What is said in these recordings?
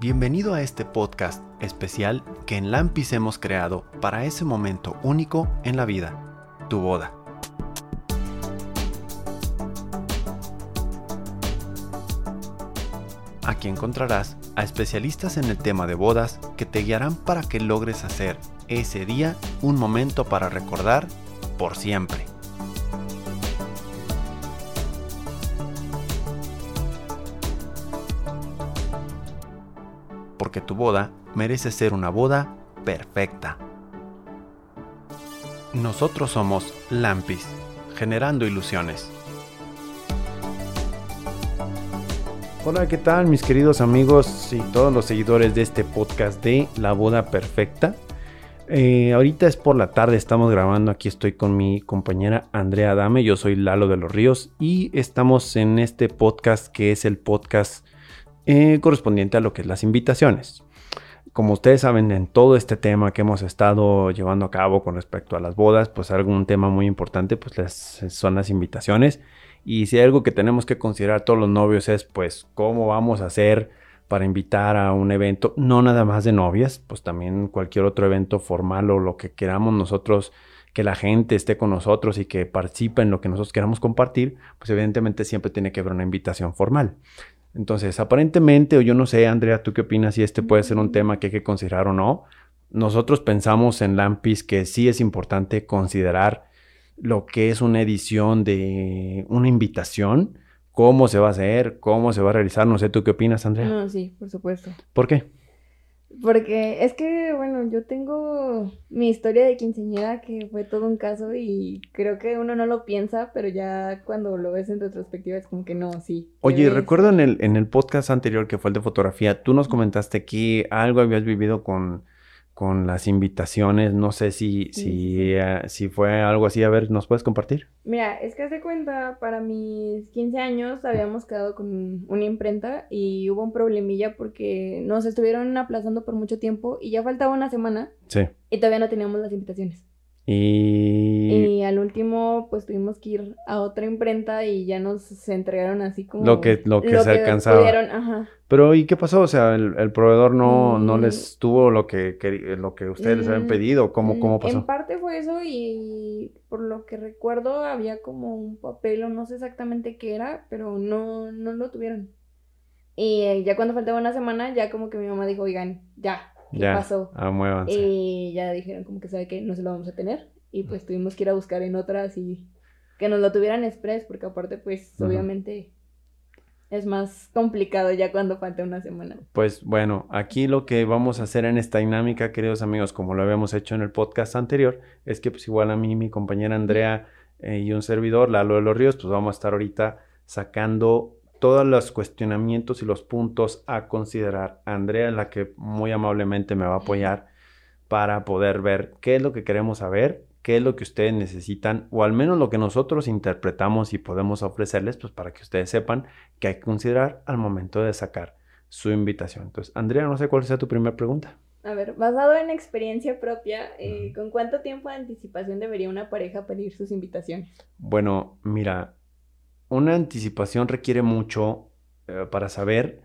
Bienvenido a este podcast especial que en Lampis hemos creado para ese momento único en la vida, tu boda. Aquí encontrarás a especialistas en el tema de bodas que te guiarán para que logres hacer ese día un momento para recordar por siempre. Tu boda merece ser una boda perfecta. Nosotros somos Lampis, generando ilusiones. Hola, ¿qué tal mis queridos amigos y todos los seguidores de este podcast de La Boda Perfecta? Eh, ahorita es por la tarde, estamos grabando, aquí estoy con mi compañera Andrea Dame, yo soy Lalo de los Ríos y estamos en este podcast que es el podcast eh, correspondiente a lo que es las invitaciones. Como ustedes saben, en todo este tema que hemos estado llevando a cabo con respecto a las bodas, pues algún tema muy importante pues son las invitaciones. Y si hay algo que tenemos que considerar todos los novios es pues cómo vamos a hacer para invitar a un evento, no nada más de novias, pues también cualquier otro evento formal o lo que queramos nosotros que la gente esté con nosotros y que participe en lo que nosotros queramos compartir, pues evidentemente siempre tiene que haber una invitación formal. Entonces, aparentemente, o yo no sé, Andrea, ¿tú qué opinas si este puede ser un tema que hay que considerar o no? Nosotros pensamos en Lampis que sí es importante considerar lo que es una edición de una invitación, cómo se va a hacer, cómo se va a realizar. No sé, ¿tú qué opinas, Andrea? No, sí, por supuesto. ¿Por qué? Porque es que, bueno, yo tengo mi historia de quinceañera que fue todo un caso y creo que uno no lo piensa, pero ya cuando lo ves en retrospectiva es como que no, sí. Oye, recuerdo en el, en el podcast anterior que fue el de fotografía, tú nos comentaste que algo habías vivido con con las invitaciones. No sé si, si, eh, si fue algo así. A ver, ¿nos puedes compartir? Mira, es que hace cuenta, para mis 15 años habíamos quedado con una imprenta y hubo un problemilla porque nos estuvieron aplazando por mucho tiempo y ya faltaba una semana. Sí. Y todavía no teníamos las invitaciones. Y... y... al último, pues tuvimos que ir a otra imprenta y ya nos entregaron así como... Lo que, lo que se alcanzaba. Ajá. Pero, ¿y qué pasó? O sea, el, proveedor no, no mm. les tuvo lo que, lo que ustedes les habían mm, pedido. ¿Cómo, ¿Cómo pasó? En parte fue eso y por lo que recuerdo había como un papel o no sé exactamente qué era, pero no, no lo tuvieron. Y eh, ya cuando faltaba una semana, ya como que mi mamá dijo, oigan, ya, ¿qué ya, pasó? Ah, y ya dijeron como que sabe que no se lo vamos a tener. Y pues tuvimos que ir a buscar en otras y que nos lo tuvieran express, porque aparte pues obviamente es más complicado ya cuando falta una semana. Pues bueno, aquí lo que vamos a hacer en esta dinámica, queridos amigos, como lo habíamos hecho en el podcast anterior, es que pues igual a mí, mi compañera Andrea eh, y un servidor, Lalo de los Ríos, pues vamos a estar ahorita sacando todos los cuestionamientos y los puntos a considerar. Andrea es la que muy amablemente me va a apoyar para poder ver qué es lo que queremos saber, qué es lo que ustedes necesitan o al menos lo que nosotros interpretamos y podemos ofrecerles, pues para que ustedes sepan que hay que considerar al momento de sacar su invitación. Entonces, Andrea, no sé cuál sea tu primera pregunta. A ver, basado en experiencia propia, eh, ¿con cuánto tiempo de anticipación debería una pareja pedir sus invitaciones? Bueno, mira, una anticipación requiere mucho eh, para saber.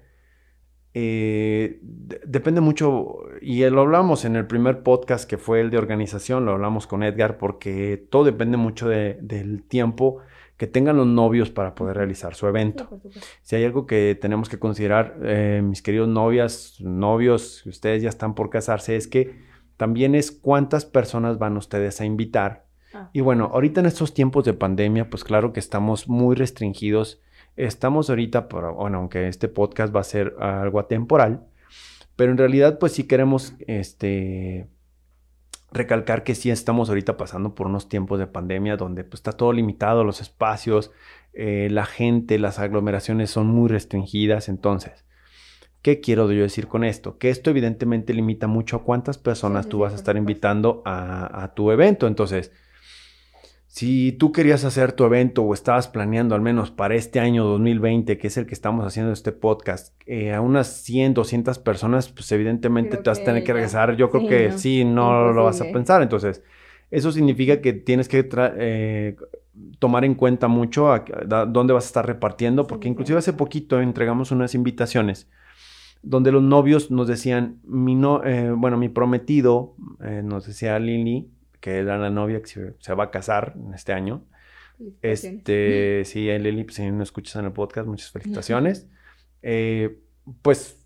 Eh, depende mucho, y lo hablamos en el primer podcast que fue el de organización, lo hablamos con Edgar, porque todo depende mucho del tiempo que tengan los novios para poder realizar su evento. si hay algo que tenemos que considerar, eh, mis queridos novias, novios, ustedes ya están por casarse, es que también es cuántas personas van ustedes a invitar Ah. Y bueno, ahorita en estos tiempos de pandemia, pues claro que estamos muy restringidos. Estamos ahorita, por, bueno, aunque este podcast va a ser algo atemporal, pero en realidad pues sí queremos este, recalcar que sí estamos ahorita pasando por unos tiempos de pandemia donde pues está todo limitado, los espacios, eh, la gente, las aglomeraciones son muy restringidas, entonces... ¿Qué quiero yo decir con esto? Que esto evidentemente limita mucho a cuántas personas tú vas a estar invitando a, a, tu evento. Entonces, si tú querías hacer tu evento o estabas planeando al menos para este año 2020, que es el que estamos haciendo este podcast, eh, a unas 100, 200 personas, pues evidentemente te vas a tener que regresar. Yo creo que sí, no lo vas a pensar. Entonces, eso significa que tienes que eh, tomar en cuenta mucho dónde vas a estar repartiendo, porque inclusive hace poquito entregamos unas invitaciones donde los novios nos decían, mi no, eh, bueno, mi prometido, nos decía Lili, que era la novia que se, se va a casar en este año. Este, sí, Lili, pues, si no escuchas en el podcast, muchas felicitaciones. Eh, pues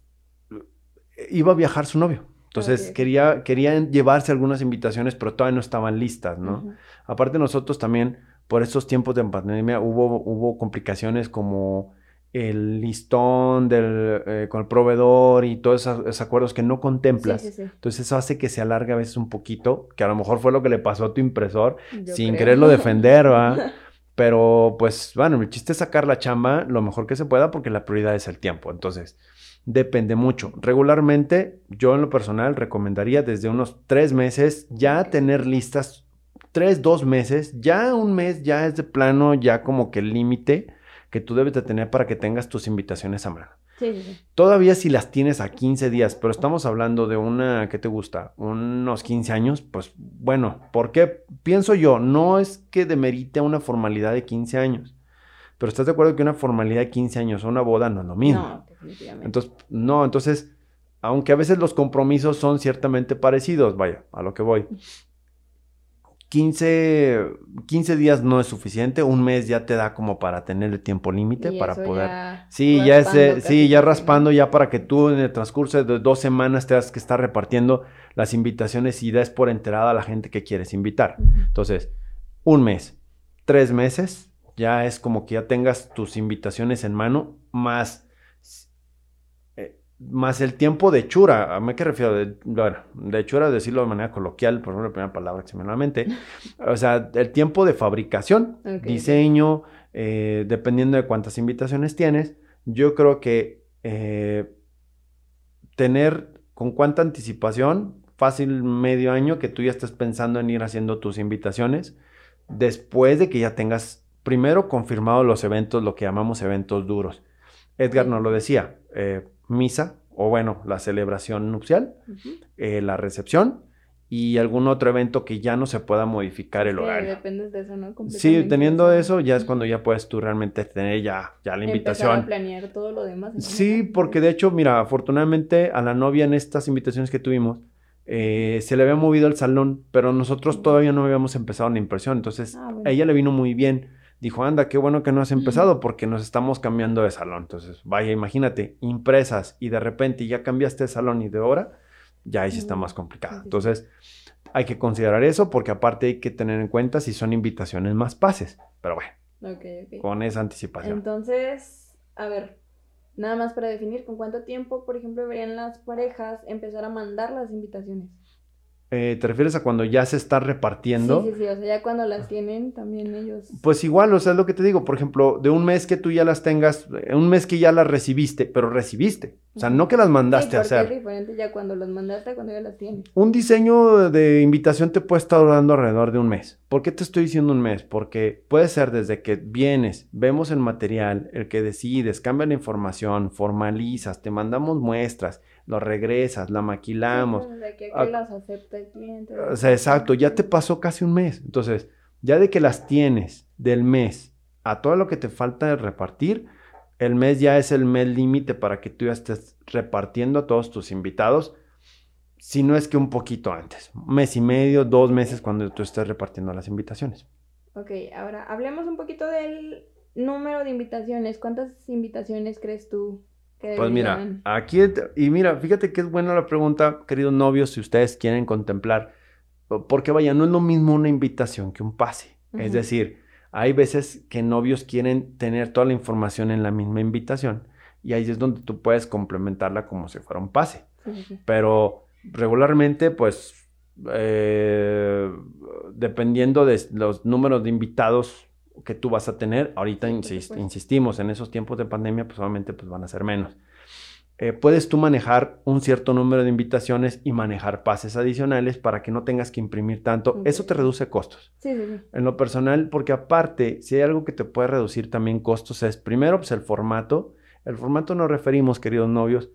iba a viajar su novio. Entonces quería, querían llevarse algunas invitaciones, pero todavía no estaban listas, ¿no? Aparte nosotros también, por estos tiempos de pandemia, hubo, hubo complicaciones como el listón del, eh, con el proveedor y todos esos, acuerdos que no contemplas. Entonces eso hace que se alargue a veces un poquito, que a lo mejor fue lo que le pasó a tu impresor, sin quererlo defender, ¿va? Pero pues bueno, el chiste es sacar la chamba lo mejor que se pueda porque la prioridad es el tiempo. Entonces, depende mucho. Regularmente, yo en lo personal recomendaría desde unos tres meses ya tener listas, tres, dos meses, ya un mes ya es de plano, ya como que el límite que tú debes de tener para que tengas tus invitaciones a mano. Todavía si las tienes a 15 días, pero estamos hablando de una, ¿qué te gusta? Unos 15 años, pues bueno, ¿por qué? Pienso yo, no es que demerite una formalidad de 15 años, pero ¿estás de acuerdo que una formalidad de 15 años o una boda no es lo mismo? No, definitivamente. Entonces, no, entonces, aunque a veces los compromisos son ciertamente parecidos, vaya, a lo que voy. 15, 15 días no es suficiente, un mes ya te da como para tener el tiempo límite para poder... sí, ya es, eh, sí, ya raspando ya para que tú en el transcurso de dos semanas tengas que estar repartiendo las invitaciones y des por enterada a la gente que quieres invitar. Entonces, un mes, tres meses, ya es como que ya tengas tus invitaciones en mano, más más el tiempo de chura. ¿A qué refiero? De, bueno, de chura, decirlo de manera coloquial, por ejemplo, la primera palabra que se me viene a la mente. O sea, el tiempo de fabricación, diseño, eh, dependiendo de cuántas invitaciones tienes. Yo creo que eh, tener con cuánta anticipación, fácil medio año que tú ya estés pensando en ir haciendo tus invitaciones, después de que ya tengas primero confirmado los eventos, lo que llamamos eventos duros. Edgar nos lo decía. Eh, misa, o bueno, la celebración nupcial, eh, la recepción y algún otro evento que ya no se pueda modificar el horario. Depende de eso, ¿no? Sí, teniendo eso, ya es cuando ya puedes tú realmente tener ya, ya la invitación. Empezar a planear todo lo demás. Sí, porque de hecho, mira, afortunadamente a la novia en estas invitaciones que tuvimos, eh, se le había movido el salón, pero nosotros todavía no habíamos empezado la impresión, entonces ah, a ella le vino muy bien dijo, anda, qué bueno que no has empezado porque nos estamos cambiando de salón. Entonces, vaya, imagínate, impresas y de repente ya cambiaste de salón y de hora, ya ahí sí está más complicado. Entonces, hay que considerar eso porque aparte hay que tener en cuenta si son invitaciones más pases. Pero bueno, con esa anticipación. Entonces, a ver, nada más para definir, ¿con cuánto tiempo, por ejemplo, deberían las parejas empezar a mandar las invitaciones? Eh, ¿Te refieres a cuando ya se está repartiendo? Sí, sí, sí, o sea, ya cuando las tienen también ellos. Pues igual, o sea, es lo que te digo, por ejemplo, de un mes que tú ya las tengas, eh, un mes que ya las recibiste, pero recibiste, o sea, no que las mandaste a hacer. Es diferente ya cuando las mandaste cuando ya las tienes. Un diseño de invitación te puede estar durando alrededor de un mes. ¿Por qué te estoy diciendo un mes? Porque puede ser desde que vienes, vemos el material, el que decides, cambia la información, formalizas, te mandamos muestras lo regresas, la maquilamos. que ah, las acepta el cliente. O sea, exacto, ya te pasó casi un mes. Entonces, ya de que las tienes del mes a todo lo que te falta de repartir, el mes ya es el mes límite para que tú ya estés repartiendo a todos tus invitados, si no es que un poquito antes, un mes y medio, dos meses cuando tú estés repartiendo las invitaciones. Ok, ahora hablemos un poquito del número de invitaciones. ¿Cuántas invitaciones crees tú pues mira, aquí, y mira, fíjate que es buena la pregunta, queridos novios, si ustedes quieren contemplar, porque vaya, no es lo mismo una invitación que un pase. Es decir, hay veces que novios quieren tener toda la información en la misma invitación y ahí es donde tú puedes complementarla como si fuera un pase. Pero regularmente, pues, eh, dependiendo de los números de invitados que tú vas a tener. Ahorita insistimos, en esos tiempos de pandemia, pues obviamente pues, van a ser menos. Eh, puedes tú manejar un cierto número de invitaciones y manejar pases adicionales para que no tengas que imprimir tanto. Eso te reduce costos. Sí, sí, En lo personal, porque aparte, si hay algo que te puede reducir también costos, es primero pues, el formato. El formato nos referimos, queridos novios,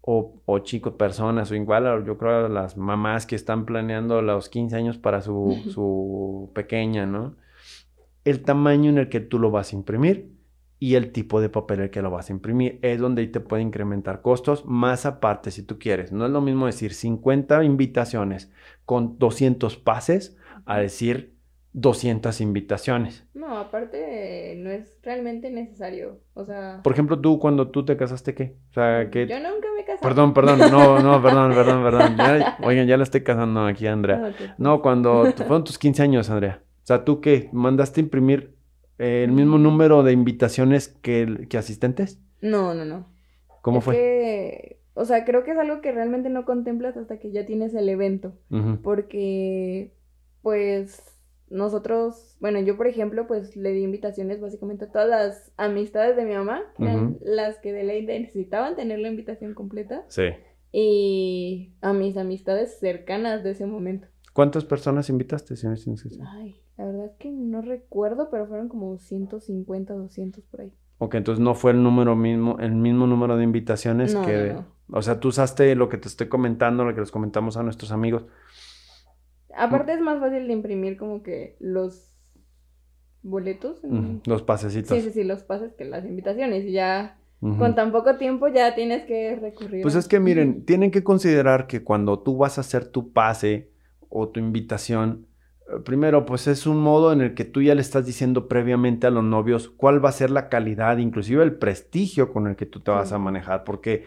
o, o, chicos, personas, o igual yo creo a las mamás que están planeando los 15 años para su, su pequeña, ¿no? El tamaño en el que tú lo vas a imprimir y el tipo de papel el que lo vas a imprimir. Es donde ahí te puede incrementar costos, más aparte si tú quieres. No es lo mismo decir 50 invitaciones con 200 pases a decir 200 invitaciones. No, aparte no es realmente necesario. O sea. Por ejemplo, tú cuando tú te casaste, ¿qué? O sea, que... Yo nunca me casé. Perdón, perdón, no, no, perdón, perdón, perdón. Ya- oigan, ya la estoy casando aquí, Andrea. No, ok. No, cuando fueron tus 15 años, Andrea. O sea, ¿tú qué? ¿Mandaste imprimir eh, el mismo número de invitaciones que, que asistentes? No, no, no. ¿Cómo Es fue? que, o sea, creo que es algo que realmente no contemplas hasta que ya tienes el evento. Porque, pues, nosotros, bueno, yo por ejemplo, pues le di invitaciones básicamente a todas las amistades de mi mamá, que eran las que de ley necesitaban tener la invitación completa, Sí. y a mis amistades cercanas de ese momento. ¿Cuántas personas invitaste, señor? Ay, la verdad es que no recuerdo, pero fueron como 150, 200 por ahí. Ok, entonces no fue el número mismo, el mismo número de invitaciones No, que... no. O sea, tú usaste lo que te estoy comentando, lo que les comentamos a nuestros amigos. Aparte es más fácil de imprimir como que los boletos. Los pasecitos. Sí, sí, sí, los pases que las invitaciones. Y ya con tan poco tiempo ya tienes que recurrir. Pues a- es que miren, tienen que considerar que cuando tú vas a hacer tu pase o tu invitación, eh, primero, pues es un modo en el que tú ya le estás diciendo previamente a los novios cuál va a ser la calidad, inclusive el prestigio con el que tú te vas a manejar, porque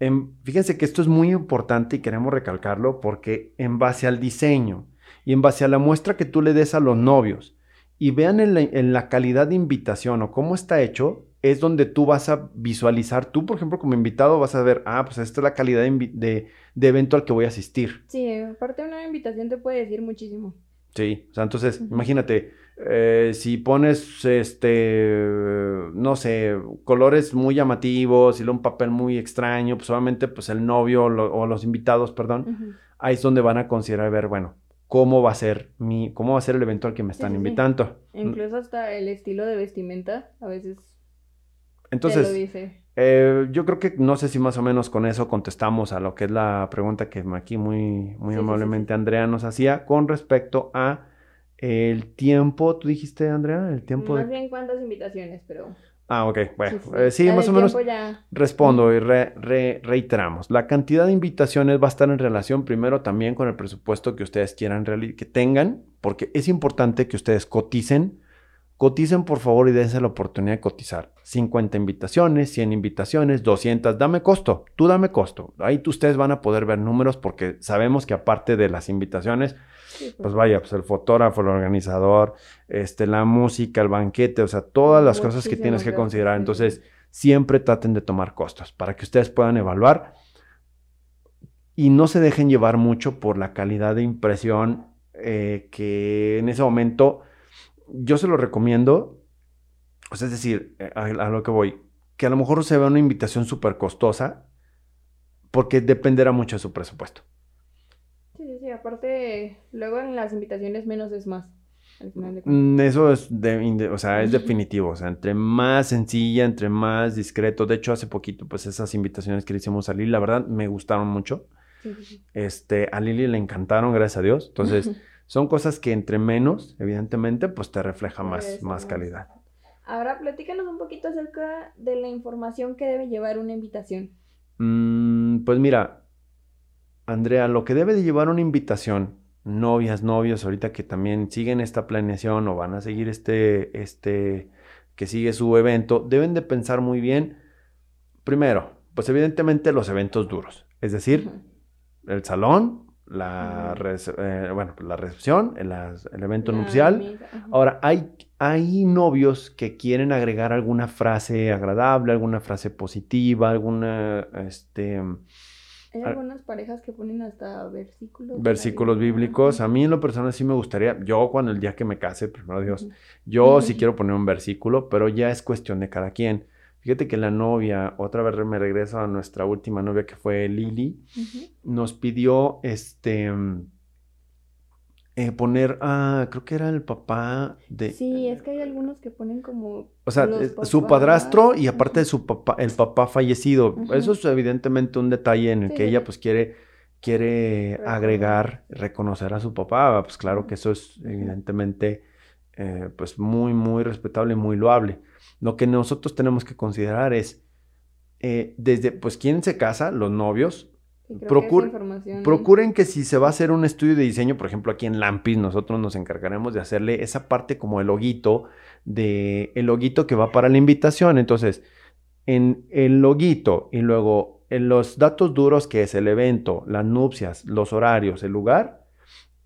em, fíjense que esto es muy importante y queremos recalcarlo porque en base al diseño y en base a la muestra que tú le des a los novios y vean en la, en la calidad de invitación o cómo está hecho, es donde tú vas a visualizar, tú por ejemplo como invitado vas a ver, ah, pues esta es la calidad de, de- de evento al que voy a asistir. Sí, aparte una invitación te puede decir muchísimo. Sí, o sea, entonces, imagínate, eh, si pones, este, no sé, colores muy llamativos y un papel muy extraño, pues obviamente, pues el novio lo- o los invitados, perdón, ahí es donde van a considerar ver, bueno, cómo va a ser mi, cómo va a ser el evento al que me están sí, sí. invitando. Incluso hasta el estilo de vestimenta a veces lo Entonces, dice. eh, yo creo que no sé si más o menos con eso contestamos a lo que es la pregunta que aquí muy, muy Sí, sí, sí, amablemente sí. Andrea nos hacía con respecto a el tiempo, tú dijiste, Andrea, el tiempo Más de... bien cuántas invitaciones, pero Ah, ok, bueno, sí, eh, más o menos ya. respondo y re- re- reiteramos. La cantidad de invitaciones va a estar en relación primero también con el presupuesto que ustedes quieran que tengan, porque es importante que ustedes coticen. Coticen por favor y dense la oportunidad de cotizar. 50 invitaciones, 100 invitaciones, 200, dame costo, tú dame costo. Ahí tú- ustedes van a poder ver números porque sabemos que aparte de las invitaciones, pues vaya, pues el fotógrafo, el organizador, este, la música, el banquete, o sea, todas las cosas que tienes que considerar. Entonces, siempre traten de tomar costos para que ustedes puedan evaluar y no se dejen llevar mucho por la calidad de impresión eh, que en ese momento yo se lo recomiendo. O sea, es decir, eh, a, a lo que voy, que a lo mejor se vea una invitación súper costosa porque dependerá mucho de su presupuesto. Sí, sí, sí. Aparte, luego en las invitaciones menos es más. Al final de cuentas. Mm, Eso es, de, o sea, es definitivo. O sea, entre más sencilla, entre más discreto. De hecho, hace poquito, pues esas invitaciones que le hicimos a Lili, la verdad, me gustaron mucho. Sí, sí, sí. Este, a Lili le encantaron, gracias a Dios. Entonces, son cosas que entre menos, evidentemente, pues te refleja más, Eso, más calidad. Ahora platícanos un poquito acerca de la información que debe llevar una invitación. Mm, pues mira, Andrea, lo que debe de llevar una invitación, novias, novios, ahorita que también siguen esta planeación o van a seguir este, este, que sigue su evento, deben de pensar muy bien, primero, pues evidentemente los eventos duros, es decir, el salón, la, eh, bueno, la recepción, el, evento La nupcial. Ahora, hay, hay novios que quieren agregar alguna frase agradable, alguna frase positiva, alguna, este, Hay algunas parejas que ponen hasta versículos. versículos bíblicos. A mí en lo personal sí me gustaría, yo cuando el día que me case, primero Dios, yo sí quiero poner un versículo, pero ya es cuestión de cada quien. Fíjate que la novia, otra vez me regreso a nuestra última novia que fue Lili, nos pidió este mm, eh, poner, ah, creo que era el papá de, Sí, es que hay algunos que ponen como. o sea, eh, su padrastro y aparte de su papá, el papá fallecido. Eso es evidentemente un detalle en el Sí, que ella pues quiere, quiere agregar, reconocer a su papá. Pues claro que eso es evidentemente eh, pues muy, muy respetable y muy loable. Lo que nosotros tenemos que considerar es, eh, desde, pues, ¿quién se casa? Los novios. Que Procuren que si se va a hacer un estudio de diseño, por ejemplo, aquí en Lampis, nosotros nos encargaremos de hacerle esa parte como el loguito, de el loguito que va para la invitación. Entonces, en el loguito y luego en los datos duros que es el evento, las nupcias, los horarios, el lugar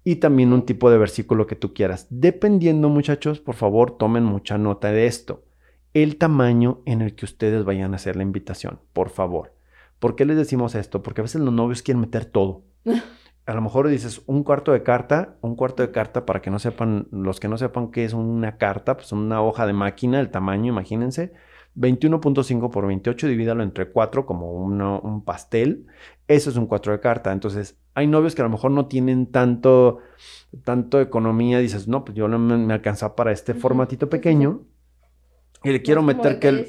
y también un tipo de versículo que tú quieras. Dependiendo, muchachos, por favor, tomen mucha nota de esto. El tamaño en el que ustedes vayan a hacer la invitación, por favor. ¿Por qué les decimos esto? Porque a veces los novios quieren meter todo. A lo mejor dices un cuarto de carta, un cuarto de carta para que no sepan, los que no sepan qué es una carta, pues una hoja de máquina, el tamaño, imagínense. 21.5 por 28, divídalo entre 4 como uno- un pastel. Eso es un 4 de carta. Entonces, hay novios que a lo mejor no tienen tanto, tanto economía. Dices, no, pues yo no me, me alcanza para este formatito pequeño. Y le quiero meter que.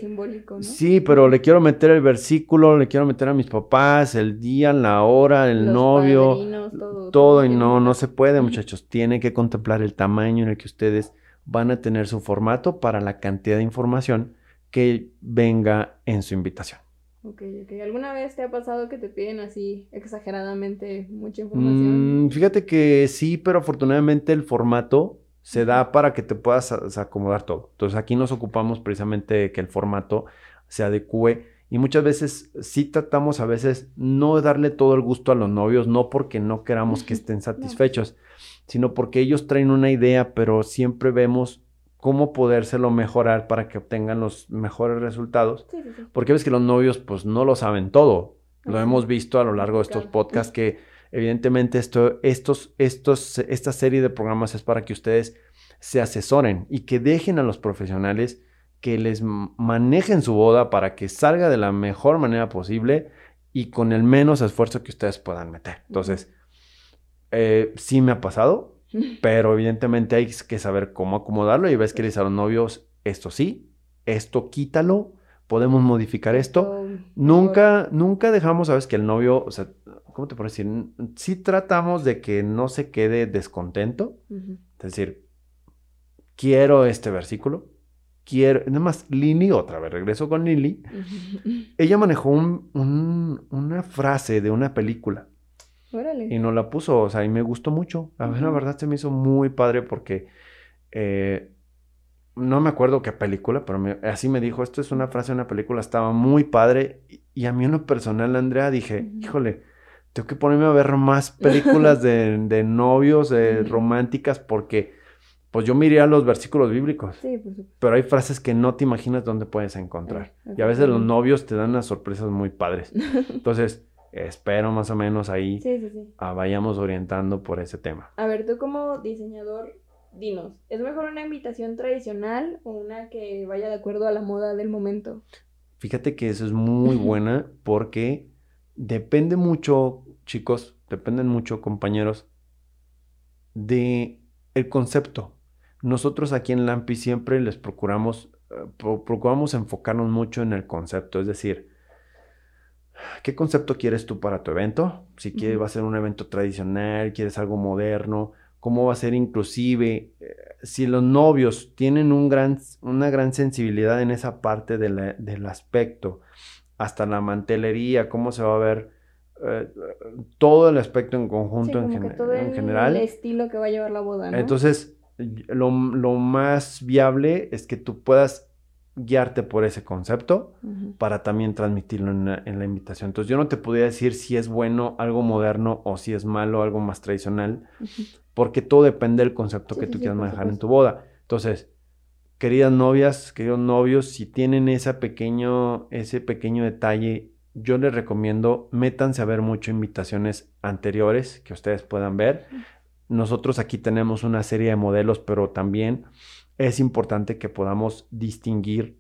Sí, pero le quiero meter el versículo, le quiero meter a mis papás, el día, la hora, el Los novio, todo, todo, y no, no se puede, muchachos. Tiene que contemplar el tamaño en el que ustedes van a tener su formato para la cantidad de información que venga en su invitación. Ok, ok. ¿Alguna vez te ha pasado que te piden así exageradamente mucha información? Mm, fíjate que sí, pero afortunadamente el formato se da para que te puedas acomodar todo. Entonces aquí nos ocupamos precisamente de que el formato se adecue y muchas veces sí tratamos a veces no darle todo el gusto a los novios, no porque no queramos que estén satisfechos, sino porque ellos traen una idea, pero siempre vemos cómo podérselo mejorar para que obtengan los mejores resultados. Porque ves que los novios pues no lo saben todo. Lo hemos visto a lo largo de estos podcasts que evidentemente esto, estos, estos, esta serie de programas es para que ustedes se asesoren y que dejen a los profesionales que les manejen su boda para que salga de la mejor manera posible y con el menos esfuerzo que ustedes puedan meter. Entonces, eh, sí me ha pasado, pero evidentemente hay que saber cómo acomodarlo y ves que le a los novios, esto sí, esto quítalo, podemos modificar esto. Nunca, nunca dejamos, sabes, que el novio, o sea, ¿cómo te puedo decir? Sí tratamos de que no se quede descontento, es decir, quiero este versículo, quiero, nada más Lili, otra vez regreso con Lili, ella manejó un- un- una frase de una película Órale. y nos la puso, o sea, y me gustó mucho. A ver, la verdad se me hizo muy padre porque eh, no me acuerdo qué película, pero me- así me dijo, esto es una frase de una película, estaba muy padre. Y, y a mí en lo personal, Andrea, dije, híjole, tengo que ponerme a ver más películas de, de novios, de románticas, porque pues yo miré a los versículos bíblicos. Sí, por supuesto. Pero hay frases que no te imaginas dónde puedes encontrar. Y a veces los novios te dan unas sorpresas muy padres. Entonces, espero más o menos ahí Sí, sí, sí. ah, vayamos orientando por ese tema. A ver, tú como diseñador, dinos, ¿es mejor una invitación tradicional o una que vaya de acuerdo a la moda del momento? Fíjate que eso es muy buena porque depende mucho, chicos, dependen mucho, compañeros, de el concepto. Nosotros aquí en Lampi siempre les procuramos, eh, pro- procuramos enfocarnos mucho en el concepto, es decir, ¿qué concepto quieres tú para tu evento? Si quieres, va a ser un evento tradicional, quieres algo moderno, cómo va a ser inclusive, Eh, si los novios tienen un gran, una gran sensibilidad en esa parte de la- del aspecto, hasta la mantelería, cómo se va a ver eh, todo el aspecto en Sí, conjunto en, como que gen- todo en el general. estilo que va a llevar la boda, ¿no? Entonces, lo, lo más viable es que tú puedas guiarte por ese concepto para también transmitirlo en la, en la invitación. Entonces, yo no te podría decir si es bueno algo moderno o si es malo algo más tradicional, porque todo depende del concepto Sí, que sí, tú quieras manejar en tu boda. Entonces, queridas novias, queridos novios, si tienen esa pequeño, ese pequeño detalle, yo les recomiendo, métanse a ver mucho invitaciones anteriores que ustedes puedan ver. Nosotros aquí tenemos una serie de modelos, pero también es importante que podamos distinguir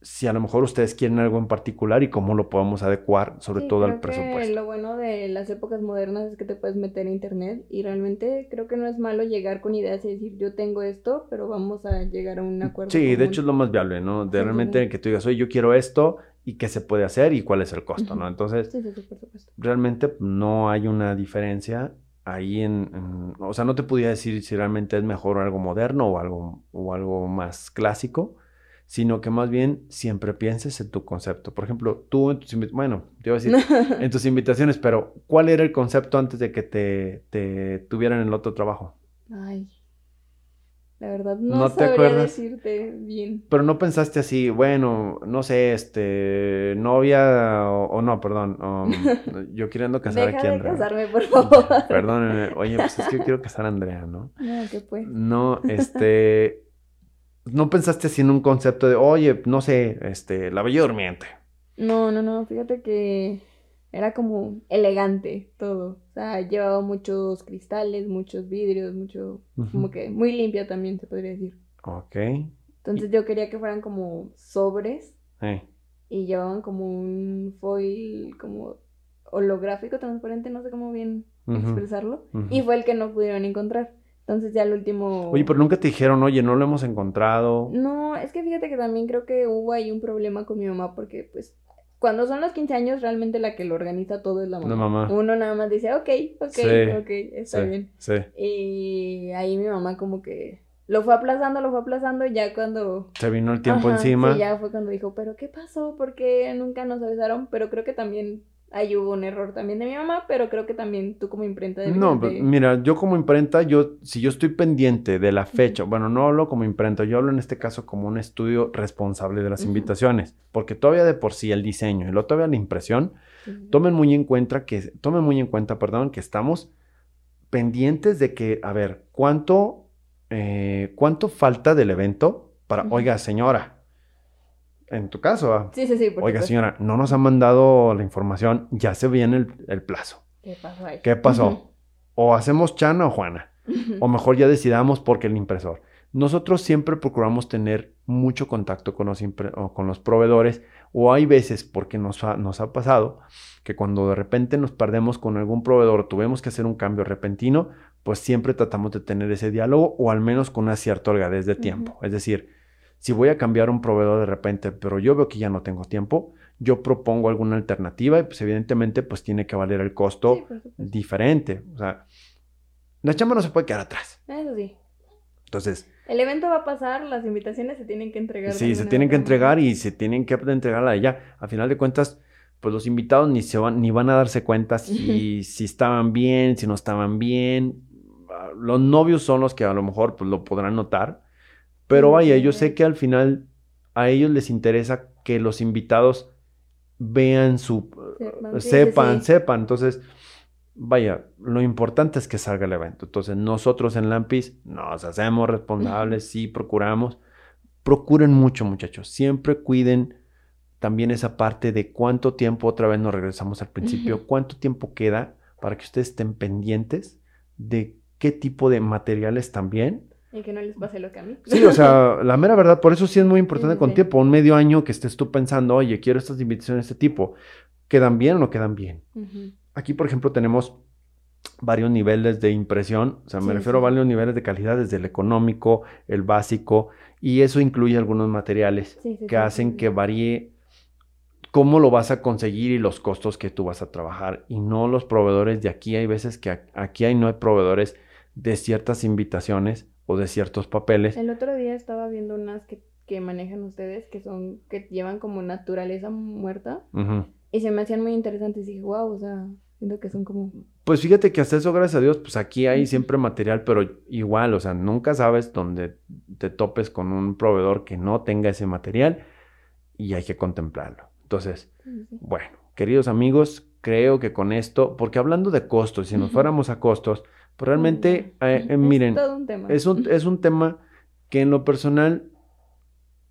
si a lo mejor ustedes quieren algo en particular y cómo lo podemos adecuar, sobre Sí, todo al creo que presupuesto. lo bueno de las épocas modernas es que te puedes meter a internet y realmente creo que no es malo llegar con ideas y decir yo tengo esto, pero vamos a llegar a un acuerdo Sí, de común. hecho es lo más viable, ¿no? De sí, realmente sí. que tú digas, oye, yo quiero esto y qué se puede hacer y cuál es el costo, ¿no? Entonces, Sí, sí, sí, por supuesto. realmente no hay una diferencia ahí en, en- o sea, no te podía decir si realmente es mejor algo moderno o algo, o algo más clásico. sino que más bien siempre pienses en tu concepto. Por ejemplo, tú en tus, bueno, te iba a decir, en tus invitaciones, pero ¿cuál era el concepto antes de que te, te tuvieran el otro trabajo? Ay, la verdad no, ¿No te acuerdas? decirte bien. Pero no pensaste así, bueno, no sé, este, novia o, no, perdón, um, yo queriendo casar Deja aquí de casarme, por favor. Perdónenme, oye, pues es que yo quiero casar a Andrea, ¿no? No, ¿qué pues? No, este, no pensaste así en un concepto de, oye, no sé, este, la bella durmiente. No, no, no, fíjate que era como elegante todo. O sea, llevaba muchos cristales, muchos vidrios, mucho, como que muy limpia también se podría decir. Ok. Entonces yo quería que fueran como sobres. Y llevaban como un foil como holográfico, transparente, no sé cómo bien expresarlo. Y fue el que no pudieron encontrar. Entonces ya el último... Oye, pero nunca te dijeron, oye, no lo hemos encontrado. No, es que fíjate que también creo que hubo ahí un problema con mi mamá porque pues cuando son los 15 años, realmente la que lo organiza todo es la mamá. Uno nada más dice, ok, ok, ok, está bien. Sí. Y ahí mi mamá como que lo fue aplazando, lo fue aplazando, y ya cuando... Se vino el tiempo encima. Sí, ya fue cuando dijo, pero ¿qué pasó? ¿Por qué nunca nos avisaron? Pero creo que también ahí hubo un error también de mi mamá, pero creo que también tú como imprenta de No, pues, mira, yo como imprenta, yo, si yo estoy pendiente de la fecha, bueno, no hablo como imprenta, yo hablo en este caso como un estudio responsable de las invitaciones, porque todavía de por sí el diseño y luego todavía la impresión, tomen muy en cuenta que, tomen muy en cuenta, perdón, que estamos pendientes de que, a ver, ¿cuánto, eh, cuánto falta del evento para, oiga, señora, en tu caso. Sí, sí, sí. Oiga, señora, no nos han mandado la información, ya se viene el, plazo. ¿Qué pasó ahí? ¿Qué pasó? O hacemos Chana o Juana. O mejor ya decidamos porque el impresor. Nosotros siempre procuramos tener mucho contacto con los, con los proveedores o hay veces, porque nos ha, nos ha pasado, que cuando de repente nos perdemos con algún proveedor o tuvimos que hacer un cambio repentino, pues siempre tratamos de tener ese diálogo o al menos con una cierta holgadez de tiempo. Es decir, si voy a cambiar un proveedor de repente, pero yo veo que ya no tengo tiempo, yo propongo alguna alternativa y pues evidentemente pues tiene que valer el costo diferente. O sea, la chamba no se puede quedar atrás. Eso sí. Entonces... El evento va a pasar, las invitaciones se tienen que entregar. Sí, se tienen que entregar y se tienen que entregar a ella. A final de cuentas, pues los invitados ni, se van, ni van a darse cuenta si, si estaban bien, si no estaban bien. Ah, los novios son los que a lo mejor pues, lo podrán notar pero vaya, yo sé que al final a ellos les interesa que los invitados vean su... sepan, sepan. Entonces, vaya, lo importante es que salga el evento. Entonces, nosotros en Lampis nos hacemos responsables, sí, procuramos. Procuren mucho, muchachos. Siempre cuiden también esa parte de cuánto tiempo, otra vez nos regresamos al principio, cuánto tiempo queda para que ustedes estén pendientes de qué tipo de materiales también y que no les pase lo que a mí. Sí, o sea, la mera verdad, por eso sí es muy importante con tiempo, un medio año que estés tú pensando, oye, quiero estas invitaciones de este tipo, ¿quedan bien o no quedan bien? Aquí, por ejemplo, tenemos varios niveles de impresión, o sea, me refiero a varios niveles de calidad, desde el económico, el básico, y eso incluye algunos materiales que hacen que varíe cómo lo vas a conseguir y los costos que tú vas a trabajar, y no los proveedores de aquí, hay veces que aquí hay, no hay proveedores de ciertas invitaciones o de ciertos papeles. El otro día estaba viendo unas que, que manejan ustedes que son, que llevan como naturaleza muerta y se me hacían muy interesantes. Y dije, wow, o sea, siento que son como... Pues fíjate que hasta eso, gracias a Dios, pues aquí hay siempre material, pero igual, o sea, nunca sabes dónde te topes con un proveedor que no tenga ese material y hay que contemplarlo. Entonces, bueno, queridos amigos, creo que con esto, porque hablando de costos, si nos fuéramos a costos, pues realmente, eh, eh, miren, es un, es un tema que en lo personal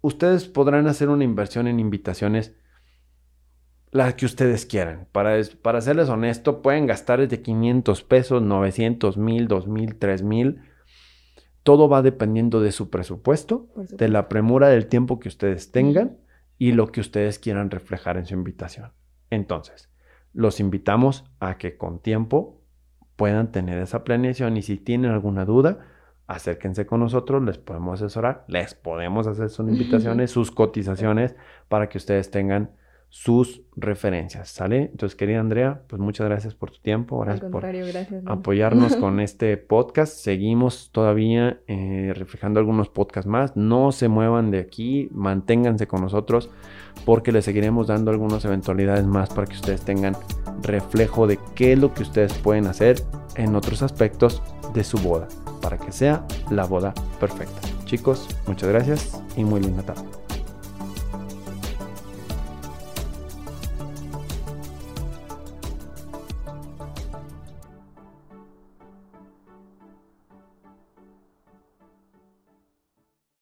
ustedes podrán hacer una inversión en invitaciones la que ustedes quieran. Para, para serles honesto, pueden gastar desde 500 pesos, 900, 1000, 2000, 3000. Todo va dependiendo de su presupuesto, de la premura del tiempo que ustedes tengan y lo que ustedes quieran reflejar en su invitación. Entonces, los invitamos a que con tiempo puedan tener esa planeación y si tienen alguna duda, acérquense con nosotros, les podemos asesorar, les podemos hacer sus invitaciones, sus cotizaciones para que ustedes tengan sus referencias, ¿sale? Entonces, querida Andrea, pues muchas gracias por tu tiempo, gracias Al por gracias. Apoyarnos con este podcast. Seguimos todavía eh, reflejando algunos podcasts más. No se muevan de aquí, manténganse con nosotros porque les seguiremos dando algunas eventualidades más para que ustedes tengan reflejo de qué es lo que ustedes pueden hacer en otros aspectos de su boda para que sea la boda perfecta. Chicos, muchas gracias y muy linda tarde.